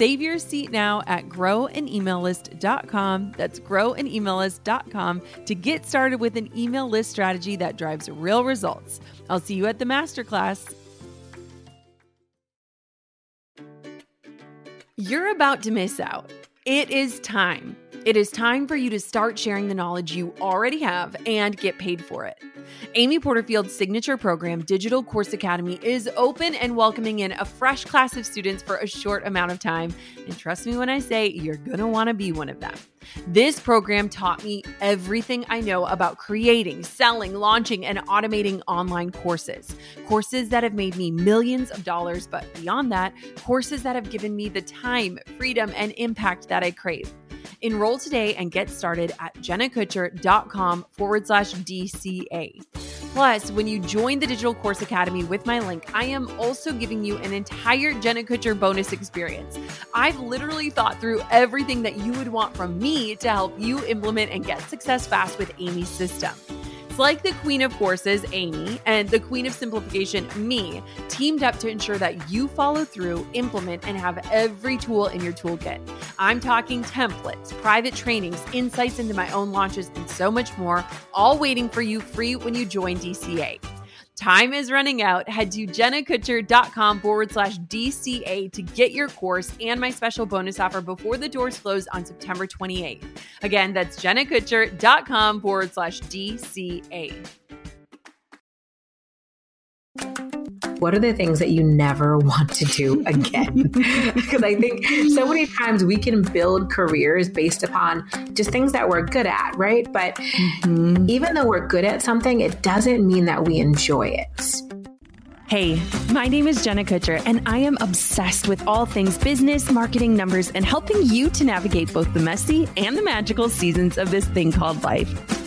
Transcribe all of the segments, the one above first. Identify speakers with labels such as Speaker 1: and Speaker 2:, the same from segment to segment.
Speaker 1: Save your seat now at growanemaillist.com. That's growanemaillist.com to get started with an email list strategy that drives real results. I'll see you at the masterclass. You're about to miss out. It is time. It is time for you to start sharing the knowledge you already have and get paid for it. Amy Porterfield's signature program, Digital Course Academy, is open and welcoming in a fresh class of students for a short amount of time. And trust me when I say you're going to want to be one of them. This program taught me everything I know about creating, selling, launching, and automating online courses. Courses that have made me millions of dollars, but beyond that, courses that have given me the time, freedom, and impact that I crave. Enroll today and get started at jennakutcher.com forward slash DCA. Plus, when you join the Digital Course Academy with my link, I am also giving you an entire Jenna Kutcher bonus experience. I've literally thought through everything that you would want from me to help you implement and get success fast with Amy's system like the queen of courses, Amy, and the queen of simplification, me, teamed up to ensure that you follow through, implement, and have every tool in your toolkit. I'm talking templates, private trainings, insights into my own launches, and so much more, all waiting for you free when you join DCA. Time is running out. Head to jennakutcher.com forward slash DCA to get your course and my special bonus offer before the doors close on September 28th. Again, that's jennakutcher.com forward slash DCA.
Speaker 2: What are the things that you never want to do again? because I think so many times we can build careers based upon just things that we're good at, right? But mm-hmm. even though we're good at something, it doesn't mean that we enjoy it.
Speaker 1: Hey, my name is Jenna Kutcher, and I am obsessed with all things business, marketing, numbers, and helping you to navigate both the messy and the magical seasons of this thing called life.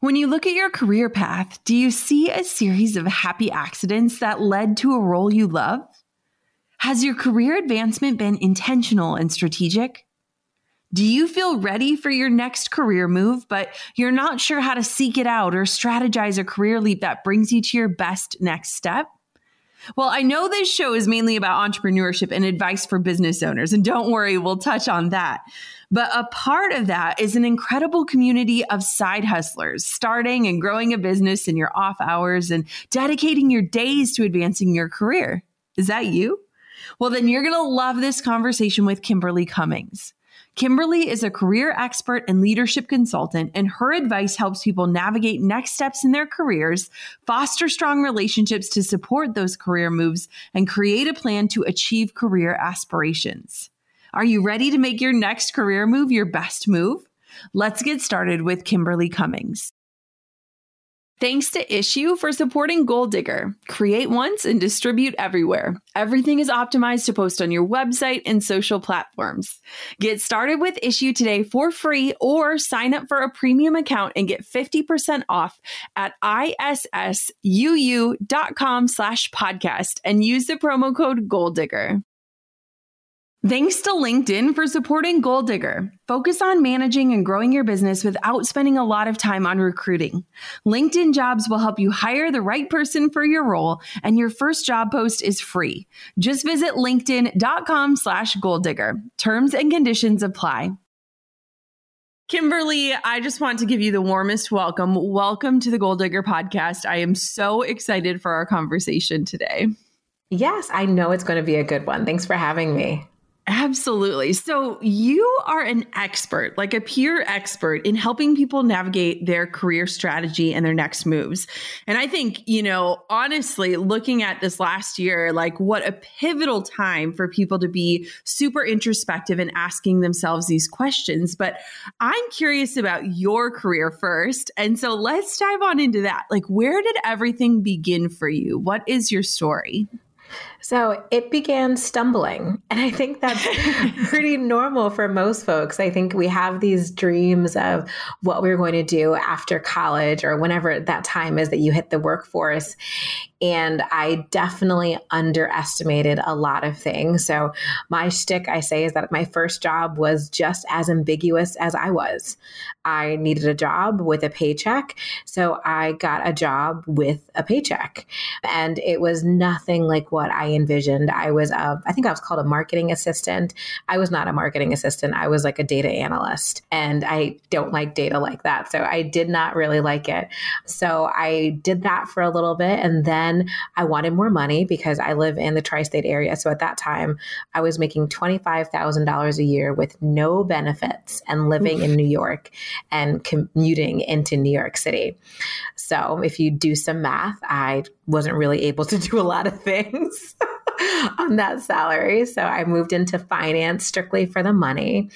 Speaker 1: When you look at your career path, do you see a series of happy accidents that led to a role you love? Has your career advancement been intentional and strategic? Do you feel ready for your next career move, but you're not sure how to seek it out or strategize a career leap that brings you to your best next step? Well, I know this show is mainly about entrepreneurship and advice for business owners, and don't worry, we'll touch on that. But a part of that is an incredible community of side hustlers, starting and growing a business in your off hours and dedicating your days to advancing your career. Is that you? Well, then you're going to love this conversation with Kimberly Cummings. Kimberly is a career expert and leadership consultant, and her advice helps people navigate next steps in their careers, foster strong relationships to support those career moves, and create a plan to achieve career aspirations. Are you ready to make your next career move your best move? Let's get started with Kimberly Cummings. Thanks to Issuu for supporting Goal Digger. Create once and distribute everywhere. Everything is optimized to post on your website and social platforms. Get started with Issuu today for free or sign up for a premium account and get 50% off at issuu.com slash podcast and use the promo code Goal Digger. Thanks to LinkedIn for supporting Goal Digger. Focus on managing and growing your business without spending a lot of time on recruiting. LinkedIn jobs will help you hire the right person for your role, and your first job post is free. Just visit LinkedIn.com slash goal digger. Terms and conditions apply. Kimberly, I just want to give you the warmest welcome. Welcome to the Goal Digger podcast. I am so excited for our conversation today.
Speaker 2: Yes, I know it's going to be a good one. Thanks for having me.
Speaker 1: Absolutely. So, you are an expert, like a peer expert in helping people navigate their career strategy and their next moves. And I think, you know, honestly, looking at this last year, like what a pivotal time for people to be super introspective and asking themselves these questions. But I'm curious about your career first. And so, let's dive on into that. Like, where did everything begin for you? What is your story?
Speaker 2: So it began stumbling. And I think that's pretty normal for most folks. I think we have these dreams of what we're going to do after college or whenever that time is that you hit the workforce. And I definitely underestimated a lot of things. So my shtick, I say, is that my first job was just as ambiguous as I was. I needed a job with a paycheck. So I got a job with a paycheck. And it was nothing like what I envisioned. I was, a, I think I was called a marketing assistant. I was not a marketing assistant. I was like a data analyst. And I don't like data like that. So I did not really like it. So I did that for a little bit. And then I wanted more money because I live in the tri state area. So at that time, I was making $25,000 a year with no benefits and living in New York and commuting into New York City. So if you do some math, I wasn't really able to do a lot of things. on that salary. So I moved into finance strictly for the money.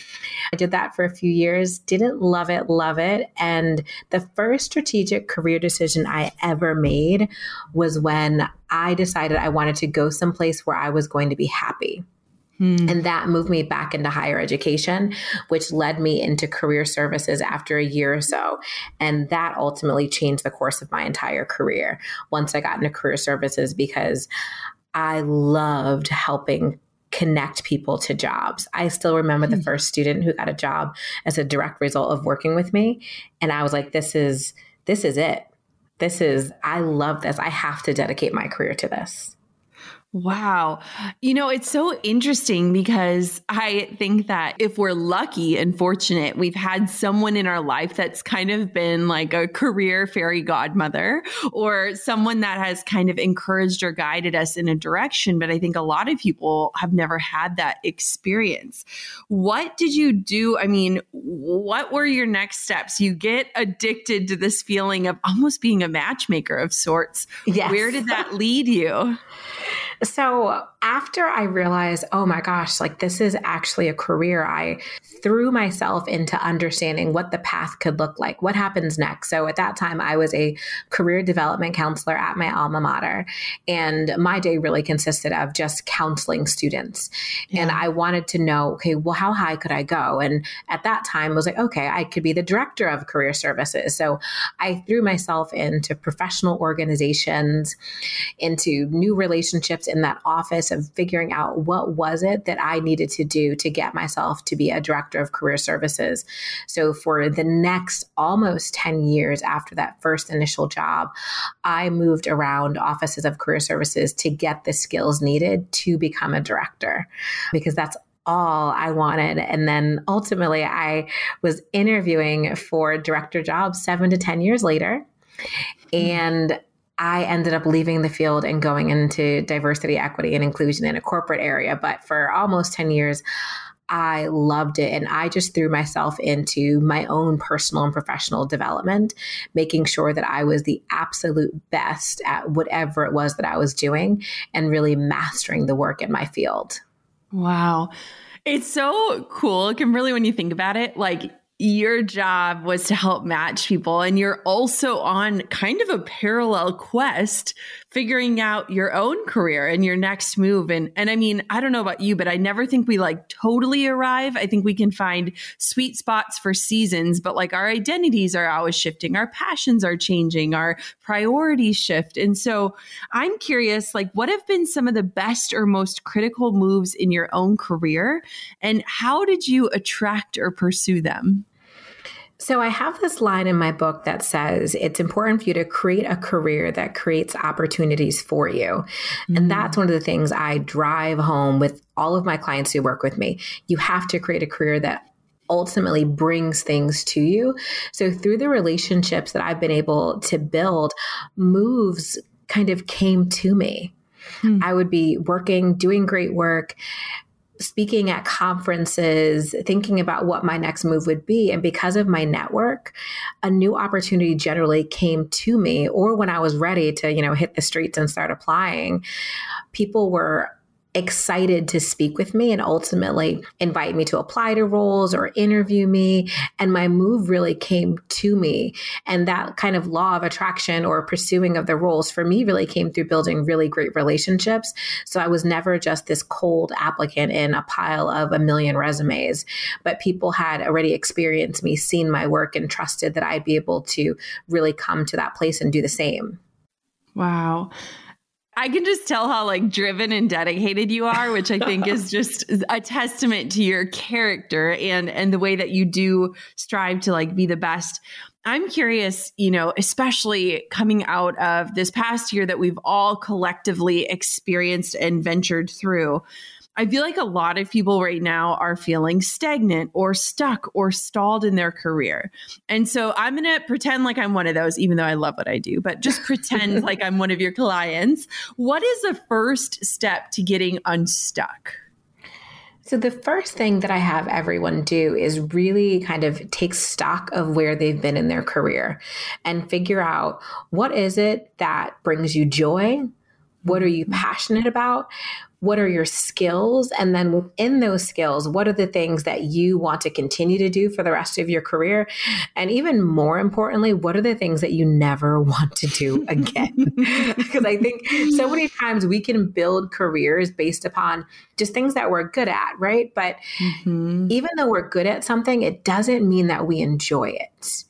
Speaker 2: I did that for a few years, didn't love it, love it. And the first strategic career decision I ever made was when I decided I wanted to go someplace where I was going to be happy. Hmm. And that moved me back into higher education, which led me into career services after a year or so. And that ultimately changed the course of my entire career once I got into career services because I loved helping connect people to jobs. I still remember the hmm. first student who got a job as a direct result of working with me. And I was like, this is, this is it. This is, I love this. I have to dedicate my career to this.
Speaker 1: Wow. You know, it's so interesting because I think that if we're lucky and fortunate, we've had someone in our life that's kind of been like a career fairy godmother or someone that has kind of encouraged or guided us in a direction. But I think a lot of people have never had that experience. What did you do? I mean, what were your next steps? You get addicted to this feeling of almost being a matchmaker of sorts. Yes. Where did that lead you?
Speaker 2: So after I realized, oh my gosh, like this is actually a career, I threw myself into understanding what the path could look like. What happens next? So at that time, I was a career development counselor at my alma mater. And my day really consisted of just counseling students. Yeah. And I wanted to know, okay, well, how high could I go? And at that time, I was like, okay, I could be the director of career services. So I threw myself into professional organizations, into new relationships in that office of figuring out what was it that I needed to do to get myself to be a director of career services. So for the next almost 10 years after that first initial job, I moved around offices of career services to get the skills needed to become a director because that's all I wanted. And then ultimately, I was interviewing for director jobs seven to 10 years later. Hmm. And I ended up leaving the field and going into diversity, equity, and inclusion in a corporate area. But for almost 10 years, I loved it. And I just threw myself into my own personal and professional development, making sure that I was the absolute best at whatever it was that I was doing and really mastering the work in my field.
Speaker 1: Wow. It's so cool, Kimberly, when you think about it. Like, your job was to help match people and you're also on kind of a parallel quest figuring out your own career and your next move. And and I mean I don't know about you but I never think we like totally arrive. I think we can find sweet spots for seasons but like our identities are always shifting. Our passions are changing. Our priorities shift. And so I'm curious like what have been some of the best or most critical moves in your own career and how did you attract or pursue them
Speaker 2: so I have this line in my book that says it's important for you to create a career that creates opportunities for you. Mm. And that's one of the things I drive home with all of my clients who work with me. You have to create a career that ultimately brings things to you. So through the relationships that I've been able to build, moves kind of came to me. Hmm. I would be working, doing great work, speaking at conferences, thinking about what my next move would be. And because of my network, a new opportunity generally came to me. Or when I was ready to, you know, hit the streets and start applying, people were excited to speak with me and ultimately invite me to apply to roles or interview me. And my move really came to me. And that kind of law of attraction or pursuing of the roles for me really came through building really great relationships. So I was never just this cold applicant in a pile of a million resumes, but people had already experienced me, seen my work, and trusted that I'd be able to really come to that place and do the same.
Speaker 1: Wow. I can just tell how like driven and dedicated you are, which I think is just a testament to your character and and the way that you do strive to like be the best. I'm curious, you know, especially coming out of this past year that we've all collectively experienced and ventured through. I feel like a lot of people right now are feeling stagnant or stuck or stalled in their career. And so I'm going to pretend like I'm one of those, even though I love what I do, but just pretend like I'm one of your clients. What is the first step to getting unstuck?
Speaker 2: So, the first thing that I have everyone do is really kind of take stock of where they've been in their career and figure out what is it that brings you joy? What are you passionate about? What are your skills? And then within those skills, what are the things that you want to continue to do for the rest of your career? And even more importantly, what are the things that you never want to do again? because I think so many times we can build careers based upon just things that we're good at, right? But mm-hmm. even though we're good at something, it doesn't mean that we enjoy it.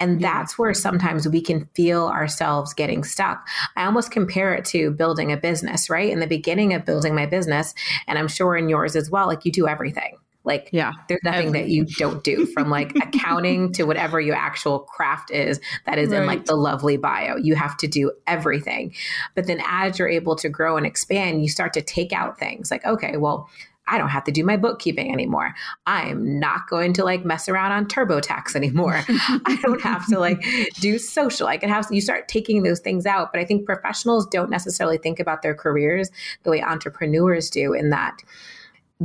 Speaker 2: And that's where sometimes we can feel ourselves getting stuck. I almost compare it to building a business, right? In the beginning of building my business, and I'm sure in yours as well, like you do everything. Like, yeah, there's nothing that you don't do from like accounting to whatever your actual craft is that is right. in like the lovely bio. You have to do everything. But then as you're able to grow and expand, you start to take out things like, okay, well, I don't have to do my bookkeeping anymore. I'm not going to like mess around on TurboTax anymore. I don't have to like do social. I can have you start taking those things out. But I think professionals don't necessarily think about their careers the way entrepreneurs do, in that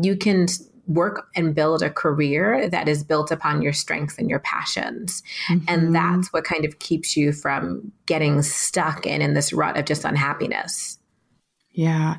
Speaker 2: you can work and build a career that is built upon your strengths and your passions. Mm-hmm. And that's what kind of keeps you from getting stuck in, in this rut of just unhappiness.
Speaker 1: Yeah.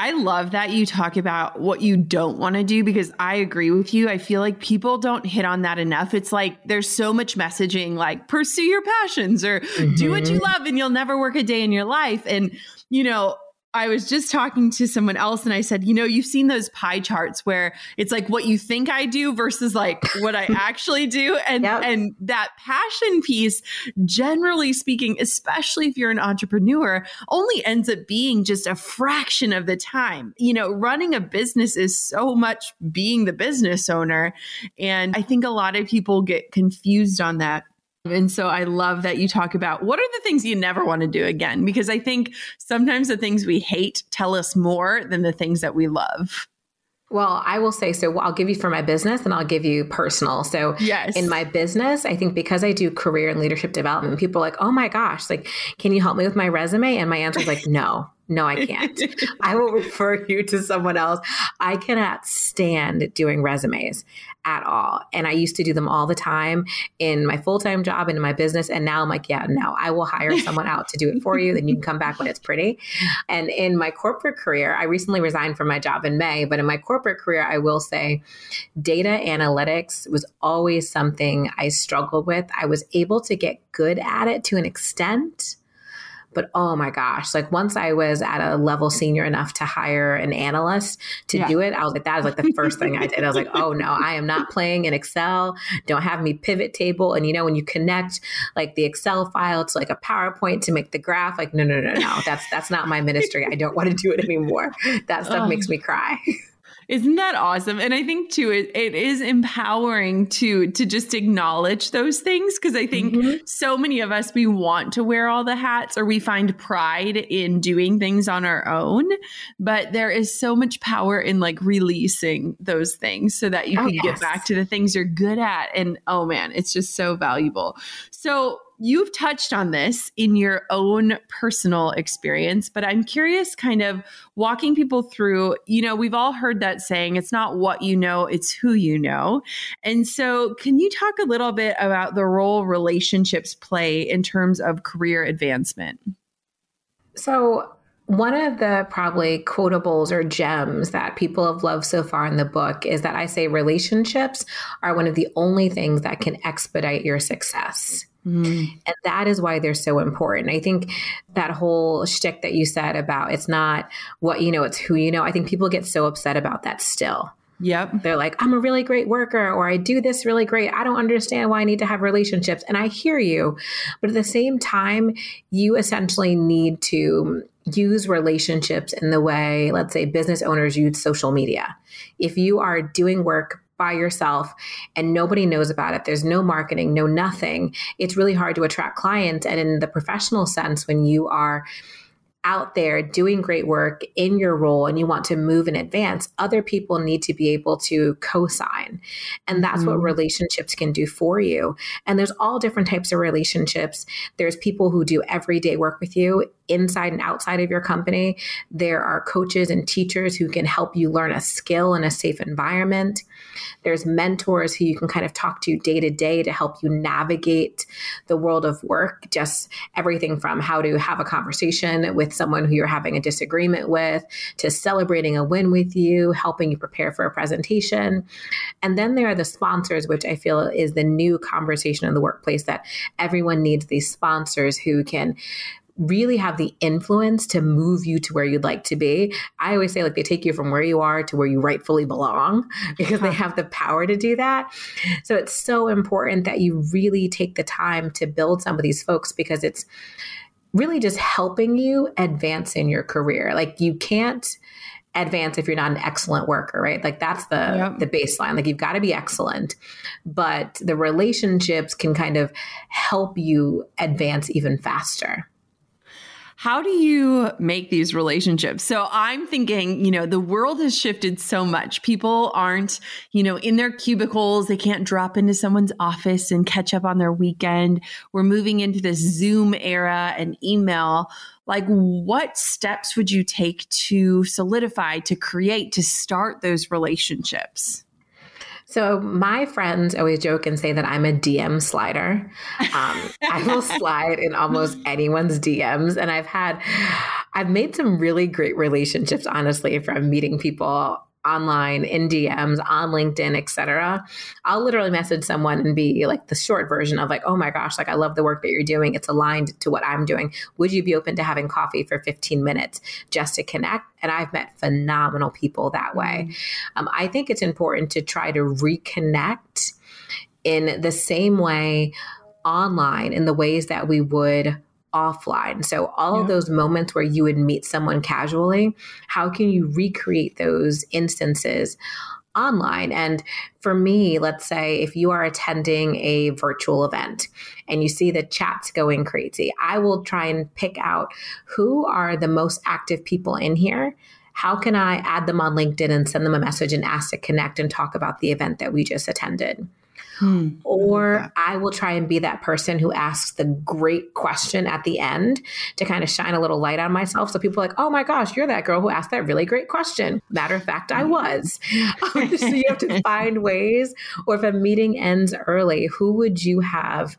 Speaker 1: I love that you talk about what you don't want to do because I agree with you. I feel like people don't hit on that enough. It's like there's so much messaging like pursue your passions or mm-hmm. do what you mm-hmm. love and you'll never work a day in your life. And, you know, I was just talking to someone else and I said, you know, you've seen those pie charts where it's like what you think I do versus like what I actually do. And yep. and that passion piece, generally speaking, especially if you're an entrepreneur, only ends up being just a fraction of the time. You know, running a business is so much being the business owner. And I think a lot of people get confused on that. And so I love that you talk about what are the things you never want to do again? Because I think sometimes the things we hate tell us more than the things that we love.
Speaker 2: Well, I will say so. I'll give you for my business and I'll give you personal. So, yes. in my business, I think because I do career and leadership development, people are like, oh my gosh, like, can you help me with my resume? And my answer is like, no, No, I can't. I will refer you to someone else. I cannot stand doing resumes at all. And I used to do them all the time in my full time job and in my business. And now I'm like, yeah, no, I will hire someone out to do it for you. Then you can come back when it's pretty. And in my corporate career, I recently resigned from my job in May, but in my corporate career, I will say data analytics was always something I struggled with. I was able to get good at it to an extent but oh my gosh, like once I was at a level senior enough to hire an analyst to yeah. do it, I was like, that is like the first thing I did. I was like, oh no, I am not playing in Excel. Don't have me pivot table. And you know, when you connect like the Excel file to like a PowerPoint to make the graph, like, no, no, no, no, that's that's not my ministry. I don't want to do it anymore. That stuff makes me cry.
Speaker 1: Isn't that awesome? And I think too, it, it is empowering to to just acknowledge those things because I think mm-hmm. so many of us we want to wear all the hats or we find pride in doing things on our own, but there is so much power in like releasing those things so that you oh, can yes. get back to the things you're good at. And oh man, it's just so valuable. So you've touched on this in your own personal experience, but I'm curious kind of walking people through, you know, we've all heard that saying, it's not what you know, it's who you know. And so, can you talk a little bit about the role relationships play in terms of career advancement?
Speaker 2: So, one of the probably quotables or gems that people have loved so far in the book is that I say relationships are one of the only things that can expedite your success. Mm. And that is why they're so important. I think that whole shtick that you said about it's not what you know, it's who you know. I think people get so upset about that still.
Speaker 1: Yep.
Speaker 2: They're like, I'm a really great worker, or I do this really great. I don't understand why I need to have relationships. And I hear you. But at the same time, you essentially need to use relationships in the way, let's say, business owners use social media. If you are doing work by yourself and nobody knows about it. There's no marketing, no nothing. It's really hard to attract clients. And in the professional sense, when you are out there doing great work in your role and you want to move in advance, other people need to be able to co sign. And that's mm-hmm. what relationships can do for you. And there's all different types of relationships. There's people who do everyday work with you inside and outside of your company. There are coaches and teachers who can help you learn a skill in a safe environment. There's mentors who you can kind of talk to day to day to help you navigate the world of work, just everything from how to have a conversation with someone who you're having a disagreement with to celebrating a win with you, helping you prepare for a presentation. And then there are the sponsors, which I feel is the new conversation in the workplace that everyone needs these sponsors who can really have the influence to move you to where you'd like to be. I always say, like, they take you from where you are to where you rightfully belong because they have the power to do that. So it's so important that you really take the time to build some of these folks because it's really just helping you advance in your career. Like, you can't advance if you're not an excellent worker right like that's the yep. the baseline like you've got to be excellent but the relationships can kind of help you advance even faster
Speaker 1: how do you make these relationships? So I'm thinking, you know, the world has shifted so much. People aren't, you know, in their cubicles. They can't drop into someone's office and catch up on their weekend. We're moving into this Zoom era and email. Like, what steps would you take to solidify, to create, to start those relationships?
Speaker 2: So my friends always joke and say that I'm a DM slider. Um, I will slide in almost anyone's DMs, and I've had, I've made some really great relationships, honestly, from meeting people online in DMs on LinkedIn, etc. I'll literally message someone and be like the short version of like, "Oh my gosh, like I love the work that you're doing. It's aligned to what I'm doing. Would you be open to having coffee for 15 minutes just to connect?" And I've met phenomenal people that way. Mm-hmm. Um, I think it's important to try to reconnect in the same way online in the ways that we would offline. So, all yeah. of those moments where you would meet someone casually, how can you recreate those instances? online. And for me, let's say if you are attending a virtual event and you see the chats going crazy, I will try and pick out who are the most active people in here. How can I add them on LinkedIn and send them a message and ask to connect and talk about the event that we just attended? Hmm. Or I will try and be that person who asks the great question at the end to kind of shine a little light on myself. So people are like, oh my gosh, you're that girl who asked that really great question. Matter of fact, I was. so you have to find ways. Or if a meeting ends early, who would you have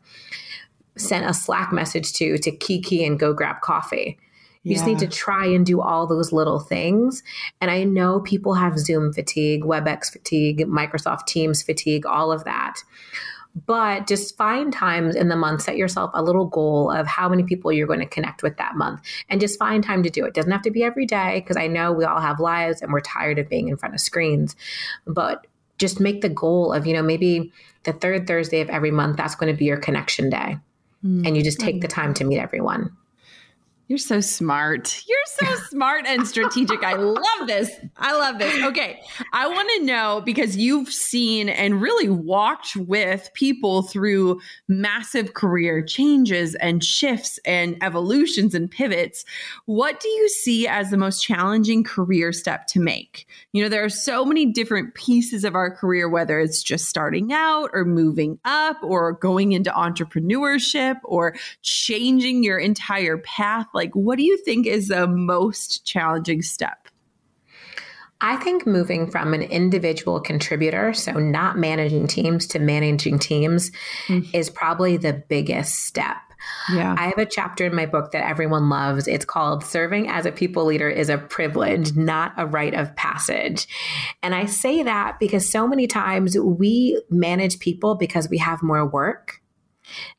Speaker 2: sent a Slack message to to kiki and go grab coffee? You yeah. just need to try and do all those little things. And I know people have Zoom fatigue, WebEx fatigue, Microsoft Teams fatigue, all of that. But just find times in the month, set yourself a little goal of how many people you're going to connect with that month and just find time to do it. Doesn't have to be every day because I know we all have lives and we're tired of being in front of screens. But just make the goal of, you know, maybe the third Thursday of every month, that's going to be your connection day. Mm-hmm. And you just take the time to meet everyone.
Speaker 1: You're so smart. You're so smart and strategic. I love this. I love this. Okay. I want to know because you've seen and really walked with people through massive career changes and shifts and evolutions and pivots. What do you see as the most challenging career step to make? You know, there are so many different pieces of our career, whether it's just starting out or moving up or going into entrepreneurship or changing your entire path. Like, like what do you think is the most challenging step?
Speaker 2: I think moving from an individual contributor, so not managing teams to managing teams, mm-hmm. is probably the biggest step. Yeah. I have a chapter in my book that everyone loves. It's called Serving as a People Leader is a Privilege, Not a Rite of Passage. And I say that because so many times we manage people because we have more work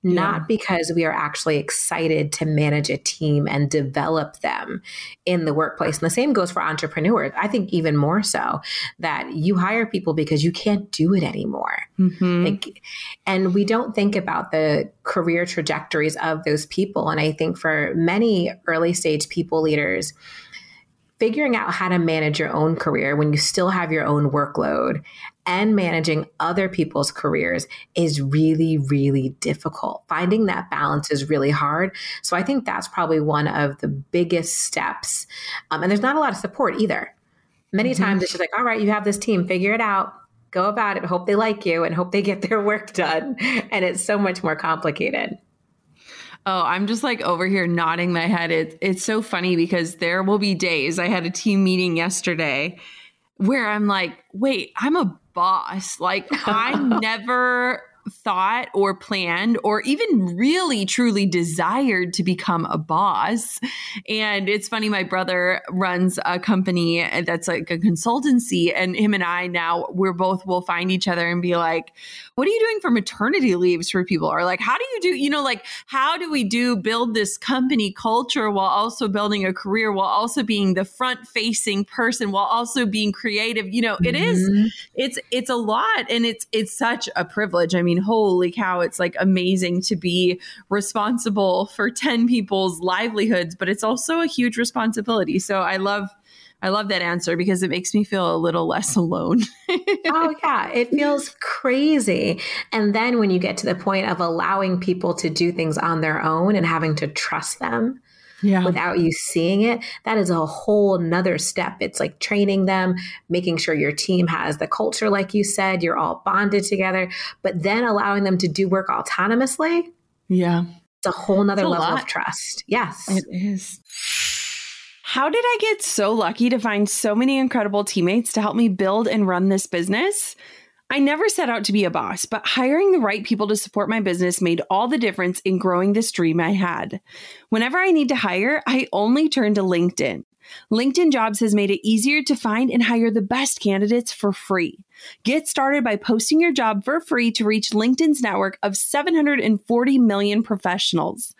Speaker 2: not yeah. because we are actually excited to manage a team and develop them in the workplace. And the same goes for entrepreneurs. I think even more so that you hire people because you can't do it anymore. Mm-hmm. Like, and we don't think about the career trajectories of those people. And I think for many early stage people leaders, figuring out how to manage your own career when you still have your own workload and managing other people's careers is really, really difficult. Finding that balance is really hard. So I think that's probably one of the biggest steps. Um, and there's not a lot of support either. Many mm-hmm. times it's just like, all right, you have this team, figure it out, go about it, hope they like you, and hope they get their work done. And it's so much more complicated.
Speaker 1: Oh, I'm just like over here nodding my head. It, it's so funny because there will be days. I had a team meeting yesterday where I'm like, wait, I'm a boss. Like I never thought or planned or even really truly desired to become a boss. And it's funny, my brother runs a company that's like a consultancy, and him and I now we're both will find each other and be like, What are you doing for maternity leaves for people? Or like, how do you do, you know, like, how do we do build this company culture while also building a career, while also being the front facing person, while also being creative? You know, it mm-hmm. is, it's, it's a lot and it's, it's such a privilege. I mean, mean, holy cow, it's like amazing to be responsible for 10 people's livelihoods, but it's also a huge responsibility. So I love I love that answer because it makes me feel a little less alone.
Speaker 2: oh, yeah. It feels crazy. And then when you get to the point of allowing people to do things on their own and having to trust them, yeah. without you seeing it, that is a whole nother step. It's like training them, making sure your team has the culture, like you said, you're all bonded together, but then allowing them to do work autonomously.
Speaker 1: Yeah.
Speaker 2: It's a whole nother level lot. of trust. Yes.
Speaker 1: It is. How did I get so lucky to find so many incredible teammates to help me build and run this business? I never set out to be a boss, but hiring the right people to support my business made all the difference in growing this dream I had. Whenever I need to hire, I only turn to LinkedIn. LinkedIn Jobs has made it easier to find and hire the best candidates for free. Get started by posting your job for free to reach LinkedIn's network of 740 million professionals.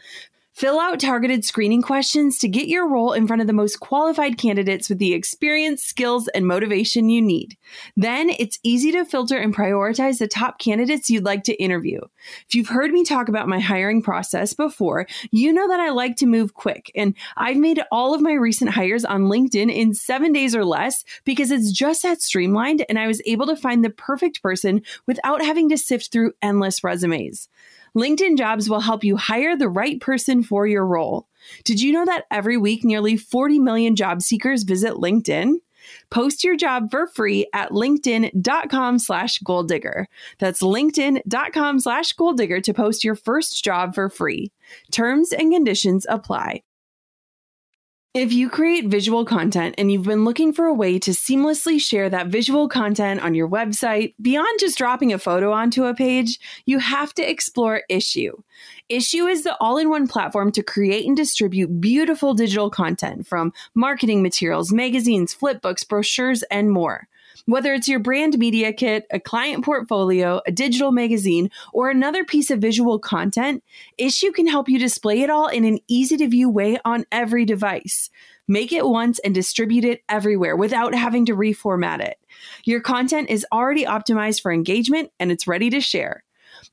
Speaker 1: Fill out targeted screening questions to get your role in front of the most qualified candidates with the experience, skills, and motivation you need. Then it's easy to filter and prioritize the top candidates you'd like to interview. If you've heard me talk about my hiring process before, you know that I like to move quick, and I've made all of my recent hires on LinkedIn in seven days or less because it's just that streamlined and I was able to find the perfect person without having to sift through endless resumes. LinkedIn Jobs will help you hire the right person for your role. Did you know that every week nearly 40 million job seekers visit LinkedIn? Post your job for free at linkedin.com slash goal digger. That's linkedin.com slash goal digger to post your first job for free. Terms and conditions apply. If you create visual content and you've been looking for a way to seamlessly share that visual content on your website, beyond just dropping a photo onto a page, you have to explore Issuu. Issuu is the all in one platform to create and distribute beautiful digital content from marketing materials, magazines, flipbooks, brochures, and more. Whether it's your brand media kit, a client portfolio, a digital magazine, or another piece of visual content, Issuu can help you display it all in an easy to view way on every device. Make it once and distribute it everywhere without having to reformat it. Your content is already optimized for engagement and it's ready to share.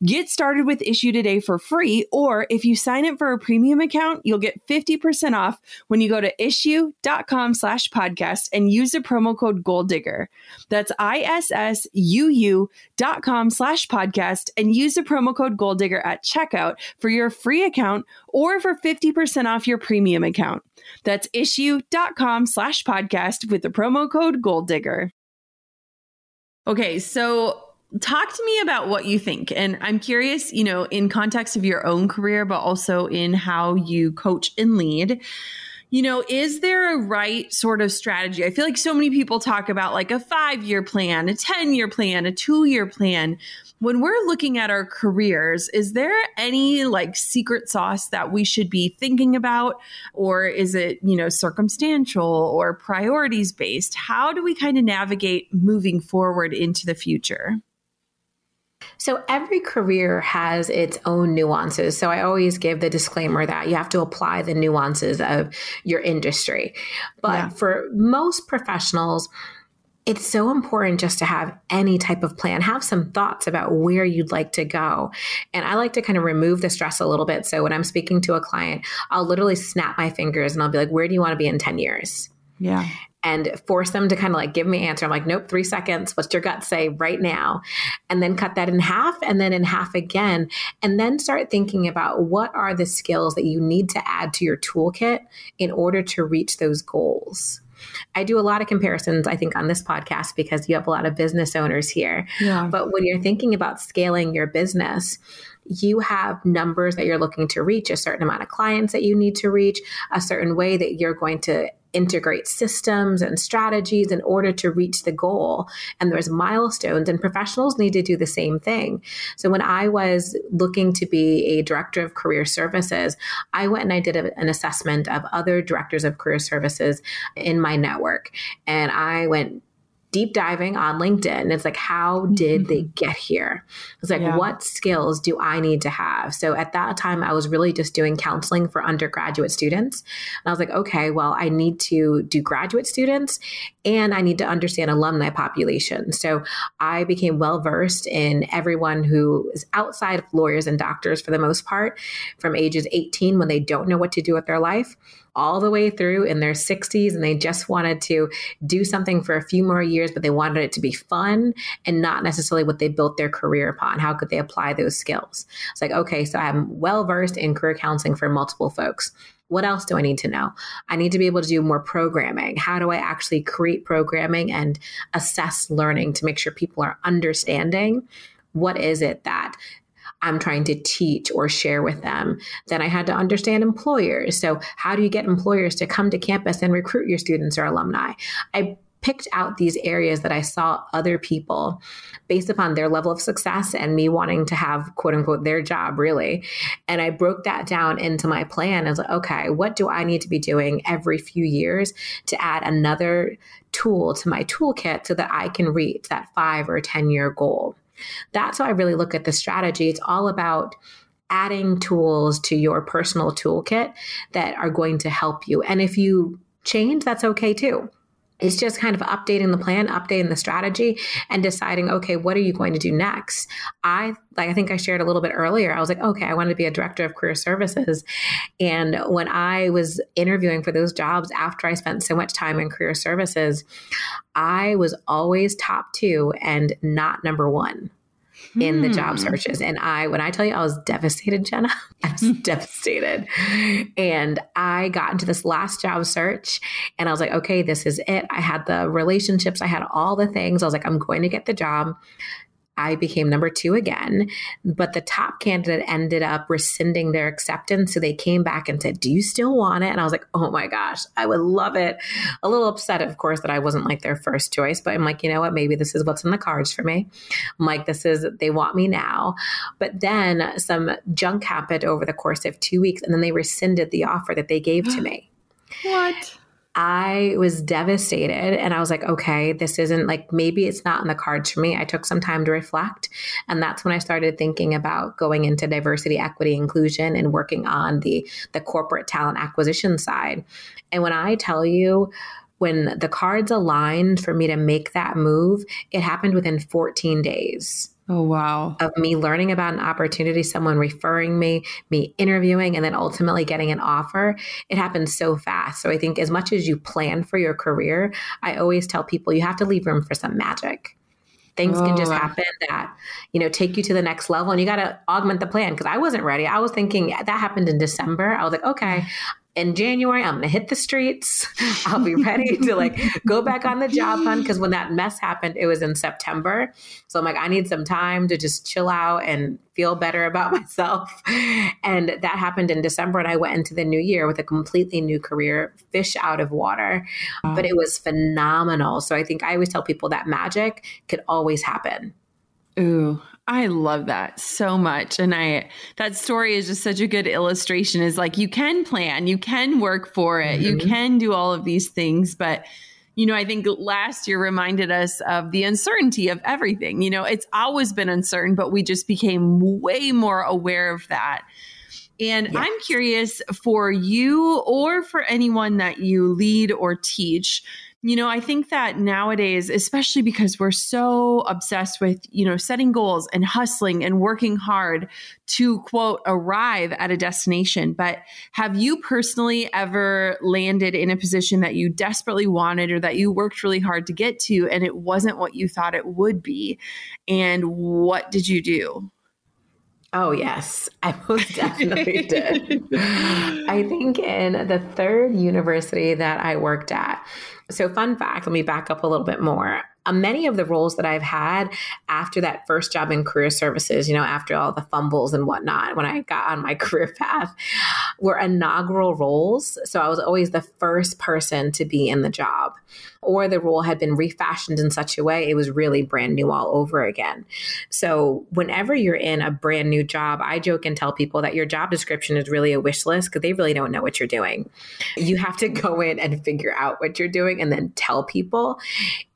Speaker 1: Get started with Issuu today for free, or if you sign up for a premium account, you'll get 50% off when you go to issuu.com slash podcast and use the promo code Goal Digger. That's I-S-S-U-U dot com slash podcast and use the promo code Goal Digger at checkout for your free account or for 50% off your premium account. That's issuu.com slash podcast with the promo code Goal Digger. Okay, so talk to me about what you think. And I'm curious, you know, in context of your own career, but also in how you coach and lead. You know, is there a right sort of strategy? I feel like so many people talk about like a five year plan, a 10 year plan, a two year plan. When we're looking at our careers, is there any like secret sauce that we should be thinking about? Or is it, you know, circumstantial or priorities based? How do we kind of navigate moving forward into the future?
Speaker 2: So every career has its own nuances. So I always give the disclaimer that you have to apply the nuances of your industry. But yeah. for most professionals, it's so important just to have any type of plan, have some thoughts about where you'd like to go. And I like to kind of remove the stress a little bit. So when I'm speaking to a client, I'll literally snap my fingers and I'll be like, where do you want to be in 10 years?
Speaker 1: Yeah
Speaker 2: and force them to kind of like give me an answer. I'm like, nope, three seconds. What's your gut say right now? And then cut that in half and then in half again. And then start thinking about what are the skills that you need to add to your toolkit in order to reach those goals. I do a lot of comparisons, I think, on this podcast because you have a lot of business owners here. Yeah. But when you're thinking about scaling your business, you have numbers that you're looking to reach, a certain amount of clients that you need to reach, a certain way that you're going to integrate systems and strategies in order to reach the goal. And there's milestones, and professionals need to do the same thing. So when I was looking to be a director of career services, I went and I did a, an assessment of other directors of career services in my network. And I went deep diving on LinkedIn. It's like, how did they mm-hmm. get here? It's like, yeah. what skills do I need to have? So at that time, I was really just doing counseling for undergraduate students. And I was like, okay, well, I need to do graduate students and I need to understand alumni population. So I became well versed in everyone who is outside of lawyers and doctors for the most part, from ages 18 when they don't know what to do with their life all the way through in their 60s and they just wanted to do something for a few more years, but they wanted it to be fun and not necessarily what they built their career upon. How could they apply those skills? It's like, okay, so I'm well versed in career counseling for multiple folks. What else do I need to know? I need to be able to do more programming. How do I actually create programming and assess learning to make sure people are understanding what is it that I'm trying to teach or share with them. Then I had to understand employers. So, how do you get employers to come to campus and recruit your students or alumni? I picked out these areas that I saw other people based upon their level of success and me wanting to have quote unquote their job really. And I broke that down into my plan. I was like, okay, what do I need to be doing every few years to add another tool to my toolkit so that I can reach that five or 10 year goal? That's how I really look at the strategy. It's all about adding tools to your personal toolkit that are going to help you. And if you change, that's okay too. It's just kind of updating the plan, updating the strategy, and deciding, okay, what are you going to do next? I like I think I shared a little bit earlier. I was like, okay, I wanted to be a director of career services. And when I was interviewing for those jobs after I spent so much time in career services, I was always top two and not number one. In the job hmm. searches. And I, when I tell you I was devastated, Jenna, I was devastated. And I got into this last job search and I was like, okay, this is it. I had the relationships, I had all the things. I was like, I'm going to get the job. I became number two again. But the top candidate ended up rescinding their acceptance. So they came back and said, Do you still want it? And I was like, Oh my gosh, I would love it. A little upset, of course, that I wasn't like their first choice. But I'm like, you know what? Maybe this is what's in the cards for me. I'm like, this is, they want me now. But then some junk happened over the course of two weeks. And then they rescinded the offer that they gave to me.
Speaker 1: What?
Speaker 2: I was devastated and I was like, okay, this isn't like maybe it's not in the cards for me. I took some time to reflect. And that's when I started thinking about going into diversity, equity, inclusion and working on the the corporate talent acquisition side. And when I tell you when the cards aligned for me to make that move, it happened within 14 days.
Speaker 1: Oh, wow.
Speaker 2: Of me learning about an opportunity, someone referring me, me interviewing, and then ultimately getting an offer. It happens so fast. So I think as much as you plan for your career, I always tell people you have to leave room for some magic. Things oh, can just oh, happen that, you know, take you to the next level and you got to augment the plan. Cause I wasn't ready. I was thinking that happened in December. I was like, okay, in January, I'm to hit the streets. I'll be ready to like go back on the job hunt. Cause when that mess happened, it was in September. So I'm like, I need some time to just chill out and feel better about myself. And that happened in December. And I went into the new year with a completely new career, fish out of water. Wow. But it was phenomenal. So I think I always tell people that magic could always happen.
Speaker 1: Ooh, I love that so much. And I that story is just such a good illustration is like you can plan, you can work for it, mm-hmm. you can do all of these things, but you know, I think last year reminded us of the uncertainty of everything. You know, it's always been uncertain, but we just became way more aware of that. And yes. I'm curious for you or for anyone that you lead or teach, you know, I think that nowadays, especially because we're so obsessed with, you know, setting goals and hustling and working hard to quote, arrive at a destination. But have you personally ever landed in a position that you desperately wanted or that you worked really hard to get to and it wasn't what you thought it would be? And what did you do?
Speaker 2: Oh, yes, I most definitely did. I think in the third university that I worked at, so, fun fact, let me back up a little bit more. Uh, many of the roles that I've had after that first job in career services, you know, after all the fumbles and whatnot, when I got on my career path, were inaugural roles. So I was always the first person to be in the job, or the role had been refashioned in such a way it was really brand new all over again. So whenever you're in a brand new job, I joke and tell people that your job description is really a wish list because they really don't know what you're doing. You have to go in and figure out what you're doing and then tell people.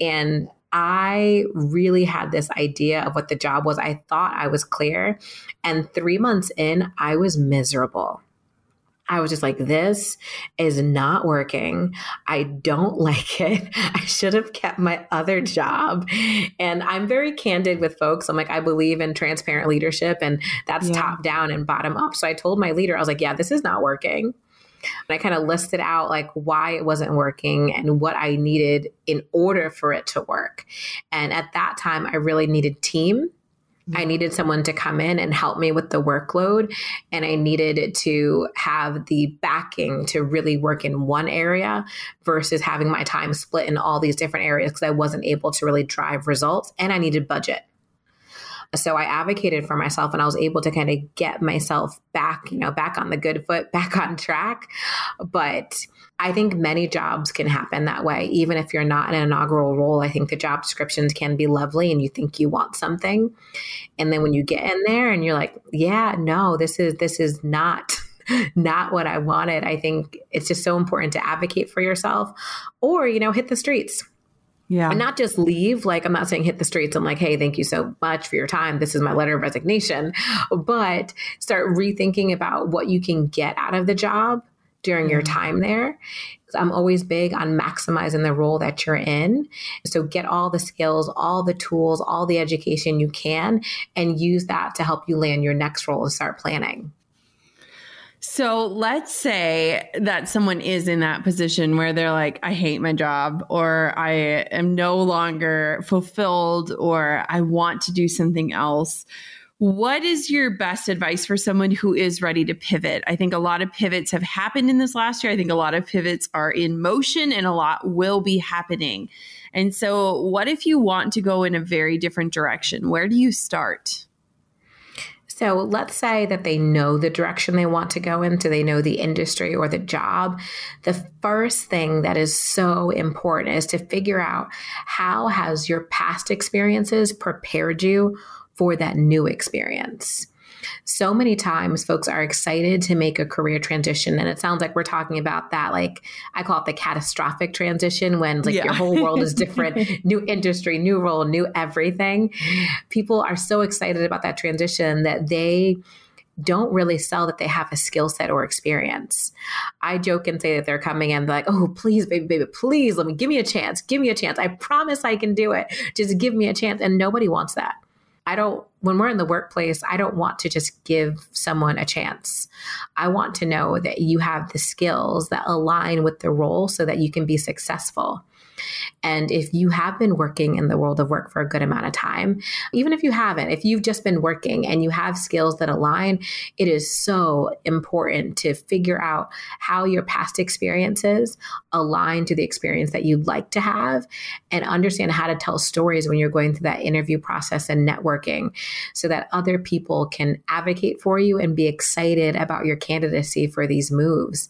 Speaker 2: And I really had this idea of what the job was. I thought I was clear. And three months in, I was miserable. I was just like, this is not working. I don't like it. I should have kept my other job. And I'm very candid with folks. I'm like, I believe in transparent leadership, and that's yeah. top down and bottom up. So I told my leader, I was like, yeah, this is not working. And I kind of listed out like why it wasn't working and what I needed in order for it to work. And at that time, I really needed team. I needed someone to come in and help me with the workload. And I needed to have the backing to really work in one area versus having my time split in all these different areas because I wasn't able to really drive results. And I needed budget. So I advocated for myself and I was able to kind of get myself back, you know, back on the good foot, back on track. But I think many jobs can happen that way. Even if you're not in an inaugural role, I think the job descriptions can be lovely and you think you want something. And then when you get in there and you're like, yeah, no, this is this is not not what I wanted. I think it's just so important to advocate for yourself or, you know, hit the streets
Speaker 1: yeah.
Speaker 2: And not just leave, like I'm not saying hit the streets. I'm like, hey, thank you so much for your time. This is my letter of resignation. But start rethinking about what you can get out of the job during your mm-hmm. time there. I'm always big on maximizing the role that you're in. So get all the skills, all the tools, all the education you can, and use that to help you land your next role and start planning.
Speaker 1: So let's say that someone is in that position where they're like, I hate my job, or I am no longer fulfilled, or I want to do something else. What is your best advice for someone who is ready to pivot? I think a lot of pivots have happened in this last year. I think a lot of pivots are in motion and a lot will be happening. And so, what if you want to go in a very different direction? Where do you start?
Speaker 2: So let's say that they know the direction they want to go into, they know the industry or the job. The first thing that is so important is to figure out how has your past experiences prepared you for that new experience so many times folks are excited to make a career transition and it sounds like we're talking about that like i call it the catastrophic transition when like yeah. your whole world is different new industry new role new everything people are so excited about that transition that they don't really sell that they have a skill set or experience. I joke and say that they're coming in like, oh, please, baby, baby, please let me give me a chance. Give me a chance. I promise I can do it. Just give me a chance. And nobody wants that. I don't, when we're in the workplace, I don't want to just give someone a chance. I want to know that you have the skills that align with the role so that you can be successful. And if you have been working in the world of work for a good amount of time, even if you haven't, if you've just been working and you have skills that align, it is so important to figure out how your past experiences align to the experience that you'd like to have and understand how to tell stories when you're going through that interview process and networking so that other people can advocate for you and be excited about your candidacy for these moves.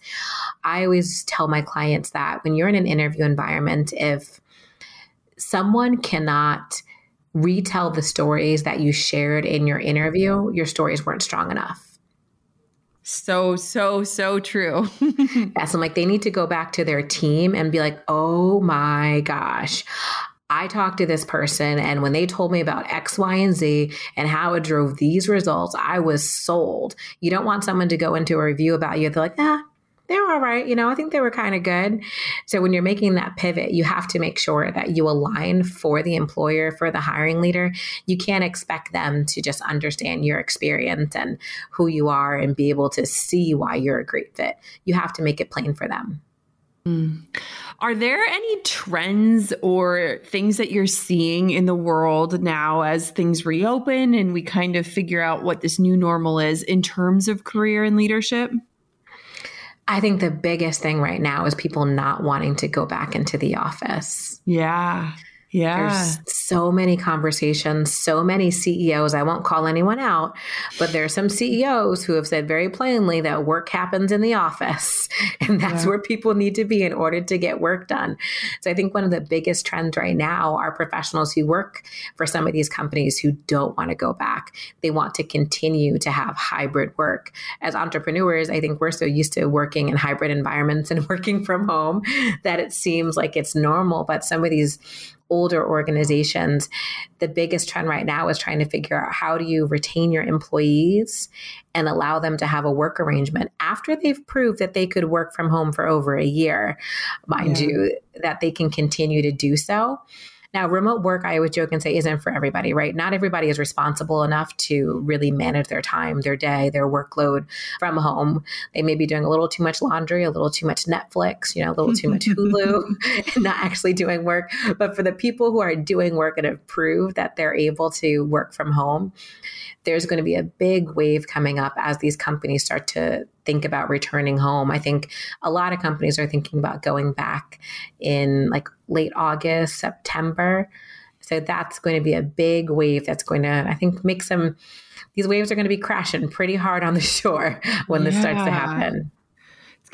Speaker 2: I always tell my clients that when you're in an interview environment, if someone cannot retell the stories that you shared in your interview, your stories weren't strong enough.
Speaker 1: So, so, so true.
Speaker 2: yes. I'm like, they need to go back to their team and be like, oh my gosh. I talked to this person, and when they told me about X, Y, and Z and how it drove these results, I was sold. You don't want someone to go into a review about you. They're like, ah, they're all right. You know, I think they were kind of good. So when you're making that pivot, you have to make sure that you align for the employer, for the hiring leader. You can't expect them to just understand your experience and who you are and be able to see why you're a great fit. You have to make it plain for them.
Speaker 1: Mm. Are there any trends or things that you're seeing in the world now as things reopen and we kind of figure out what this new normal is in terms of career and leadership?
Speaker 2: I think the biggest thing right now is people not wanting to go back into the office.
Speaker 1: Yeah. Yeah.
Speaker 2: There's so many conversations, so many CEOs. I won't call anyone out, but there are some CEOs who have said very plainly that work happens in the office and that's yeah. where people need to be in order to get work done. So I think one of the biggest trends right now are professionals who work for some of these companies who don't want to go back. They want to continue to have hybrid work. As entrepreneurs, I think we're so used to working in hybrid environments and working from home that it seems like it's normal, but some of these older organizations, the biggest trend right now is trying to figure out how do you retain your employees and allow them to have a work arrangement after they've proved that they could work from home for over a year, mind yeah. you, that they can continue to do so. Now, remote work, I always joke and say, isn't for everybody, right? Not everybody is responsible enough to really manage their time, their day, their workload from home. They may be doing a little too much laundry, a little too much Netflix, you know, a little too much Hulu, and not actually doing work. But for the people who are doing work and have proved that they're able to work from home, there's going to be a big wave coming up as these companies start to think about returning home. I think a lot of companies are thinking about going back in like late August, September. So that's going to be a big wave that's going to, I think, make some, these waves are going to be crashing pretty hard on the shore when yeah. this starts to happen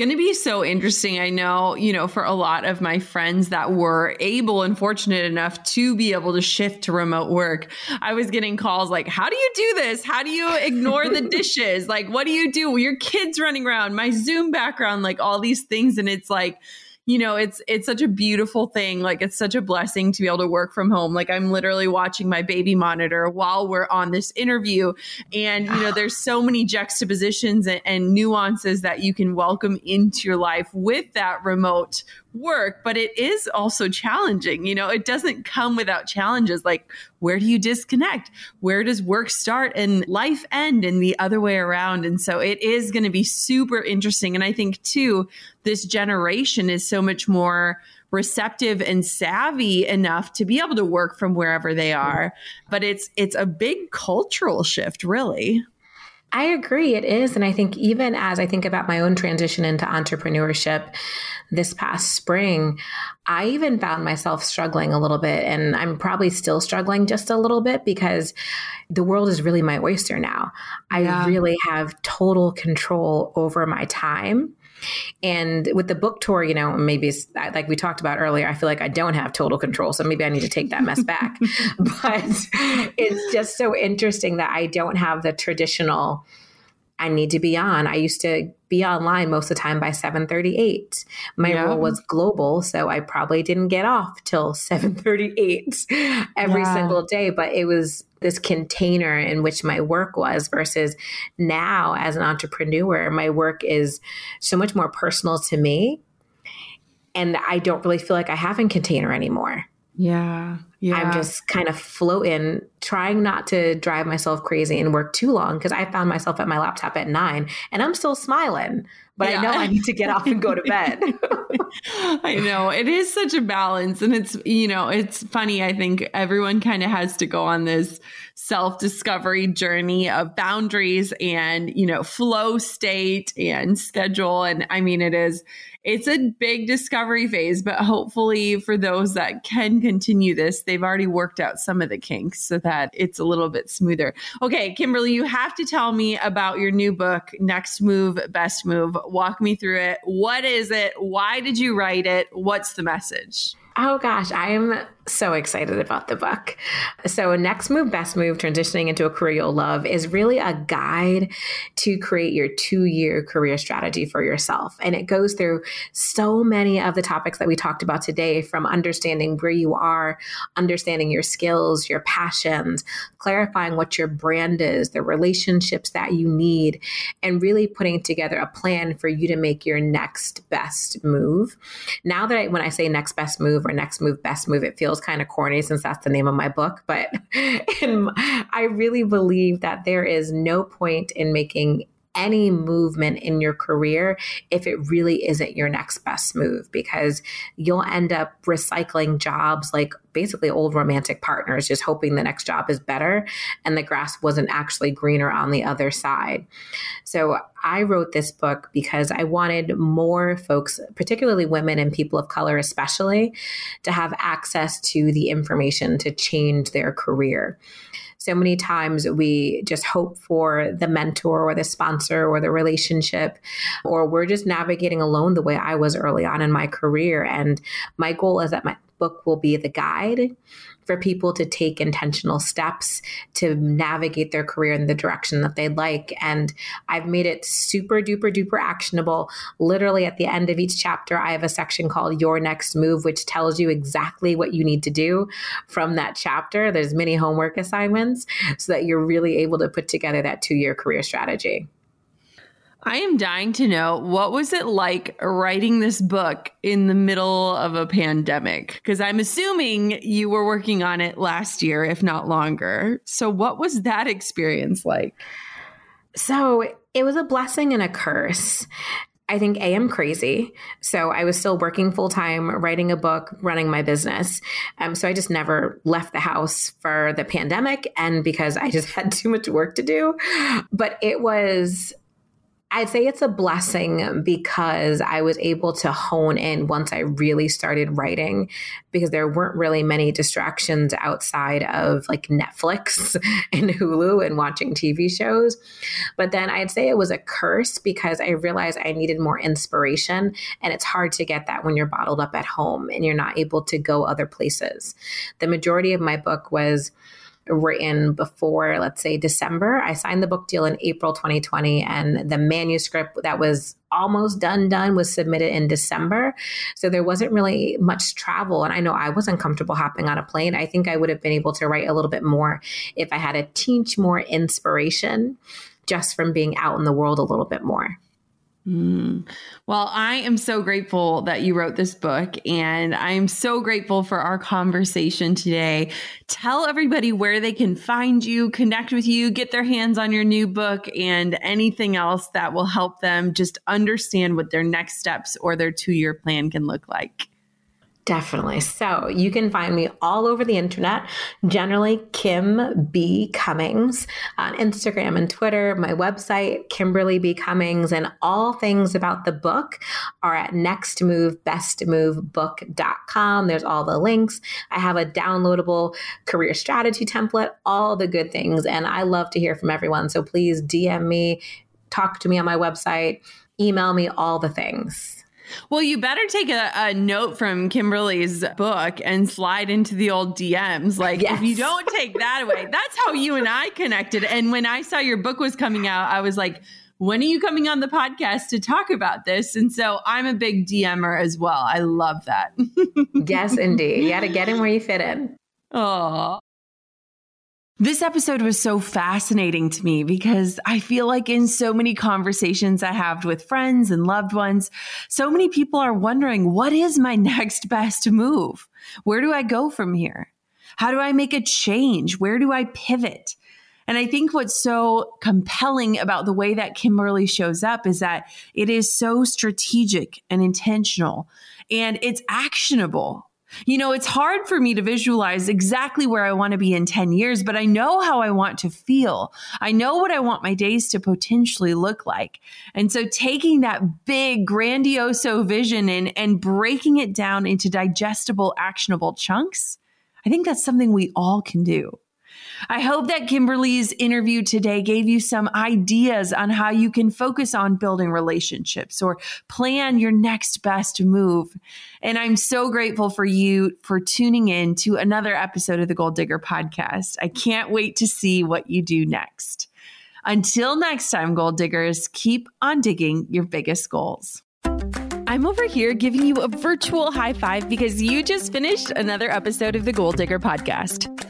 Speaker 1: going to be so interesting. I know, you know, for a lot of my friends that were able and fortunate enough to be able to shift to remote work, I was getting calls like, How do you do this? How do you ignore the dishes? Like, what do you do? Your kids running around, my Zoom background, like all these things. And it's like, you know, it's it's such a beautiful thing. Like it's such a blessing to be able to work from home. Like I'm literally watching my baby monitor while we're on this interview. And you know, there's so many juxtapositions and, and nuances that you can welcome into your life with that remote work, but it is also challenging. You know, it doesn't come without challenges. Like, where do you disconnect? Where does work start and life end and the other way around? And so it is going to be super interesting. And I think, too, this generation is so much more receptive and savvy enough to be able to work from wherever they are but it's it's a big cultural shift really
Speaker 2: I agree, it is. And I think even as I think about my own transition into entrepreneurship this past spring, I even found myself struggling a little bit. And I'm probably still struggling just a little bit because the world is really my oyster now. Yeah. I really have total control over my time. And with the book tour, you know, maybe like we talked about earlier, I feel like I don't have total control. So maybe I need to take that mess back. but it's just so interesting that I don't have the traditional I need to be on. I used to be online most of the time by 7:38. My yeah. role was global, so I probably didn't get off till 7:38 every yeah. single day, but it was this container in which my work was versus now as an entrepreneur, my work is so much more personal to me and I don't really feel like I have a container anymore.
Speaker 1: Yeah. Yeah.
Speaker 2: I'm just kind of floating, trying not to drive myself crazy and work too long because I found myself at my laptop at nine and I'm still smiling, but yeah. I know I need to get off and go to bed.
Speaker 1: I know it is such a balance. And it's, you know, it's funny. I think everyone kind of has to go on this self discovery journey of boundaries and, you know, flow state and schedule. And I mean, it is it's a big discovery phase, but hopefully for those that can continue this, they've already worked out some of the kinks so that it's a little bit smoother. Okay, Kimberly, you have to tell me about your new book, Next Move, Best Move. Walk me through it. What is it? Why did you write it? What's the message?
Speaker 2: Oh gosh, I am so excited about the book. So, Next Move, Best Move Transitioning into a Career You'll Love is really a guide to create your two year career strategy for yourself. And it goes through so many of the topics that we talked about today from understanding where you are, understanding your skills, your passions, clarifying what your brand is, the relationships that you need, and really putting together a plan for you to make your next best move. Now that I, when I say next best move or next move, best move, it feels kind of corny since that's the name of my book, but I really believe that there is no point in making any movement in your career if it really isn't your next best move because you'll end up recycling jobs like basically old romantic partners just hoping the next job is better and the grass wasn't actually greener on the other side. So I wrote this book because I wanted more folks, particularly women and people of color especially, to have access to the information to change their career so many times we just hope for the mentor or the sponsor or the relationship, or we're just navigating alone the way I was early on in my career. And my goal is that my book will be the guide for people to take intentional steps to navigate their career in the direction that they'd like. And I've made it super duper duper actionable. Literally at the end of each chapter, I have a section called Your Next Move, which tells you exactly what you need to do from that chapter. There's many homework assignments so that you're really able to put together that two year career strategy.
Speaker 1: I am dying to know what was it like writing this book in the middle of a pandemic? Because I'm assuming you were working on it last year, if not longer. So, what was that experience like?
Speaker 2: So, it was a blessing and a curse. I think A, I'm crazy. So I was still working full time, writing a book, running my business. Um, so I just never left the house for the pandemic and because I just had too much work to do. But it was I'd say it's a blessing because I was able to hone in once I really started writing because there weren't really many distractions outside of like Netflix and Hulu and watching TV shows. But then I'd say it was a curse because I realized I needed more inspiration. And it's hard to get that when you're bottled up at home and you're not able to go other places. The majority of my book was written before, let's say, December. I signed the book deal in April 2020, and the manuscript that was almost done done was submitted in December. So there wasn't really much travel. And I know I wasn't comfortable hopping on a plane. I think I would have been able to write a little bit more if I had a teach more inspiration just from being out in the world a little bit more.
Speaker 1: Mm. Well, I am so grateful that you wrote this book, and I'm so grateful for our conversation today. Tell everybody where they can find you, connect with you, get their hands on your new book, and anything else that will help them just understand what their next steps or their two year plan can look like.
Speaker 2: Definitely. So you can find me all over the internet, generally Kim B. Cummings on Instagram and Twitter. My website, Kimberly B. Cummings, and all things about the book are at nextmovebestmovebook.com. There's all the links. I have a downloadable career strategy template, all the good things. And I love to hear from everyone. So please DM me, talk to me on my website, email me, all the things.
Speaker 1: Well, you better take a, a, note from Kimberly's book and slide into the old DMs. Like, yes. if you don't take that away, that's how you and I connected. And when I saw your book was coming out, I was like, when are you coming on the podcast to talk about this? And so I'm a big DMer as well. I love that.
Speaker 2: yes, indeed. You got to get in where you fit in.
Speaker 1: Oh, this episode was so fascinating to me because I feel like in so many conversations I have with friends and loved ones, so many people are wondering, what is my next best move? Where do I go from here? How do I make a change? Where do I pivot? And I think what's so compelling about the way that Kimberly shows up is that it is so strategic and intentional and it's actionable. You know, it's hard for me to visualize exactly where I want to be in 10 years, but I know how I want to feel. I know what I want my days to potentially look like. And so taking that big, grandioso vision and, and breaking it down into digestible, actionable chunks, I think that's something we all can do. I hope that Kimberly's interview today gave you some ideas on how you can focus on building relationships or plan your next best move. And I'm so grateful for you for tuning in to another episode of the Goal Digger podcast. I can't wait to see what you do next. Until next time, Goal Diggers, keep on digging your biggest goals. I'm over here giving you a virtual high five because you just finished another episode of the Goal Digger podcast.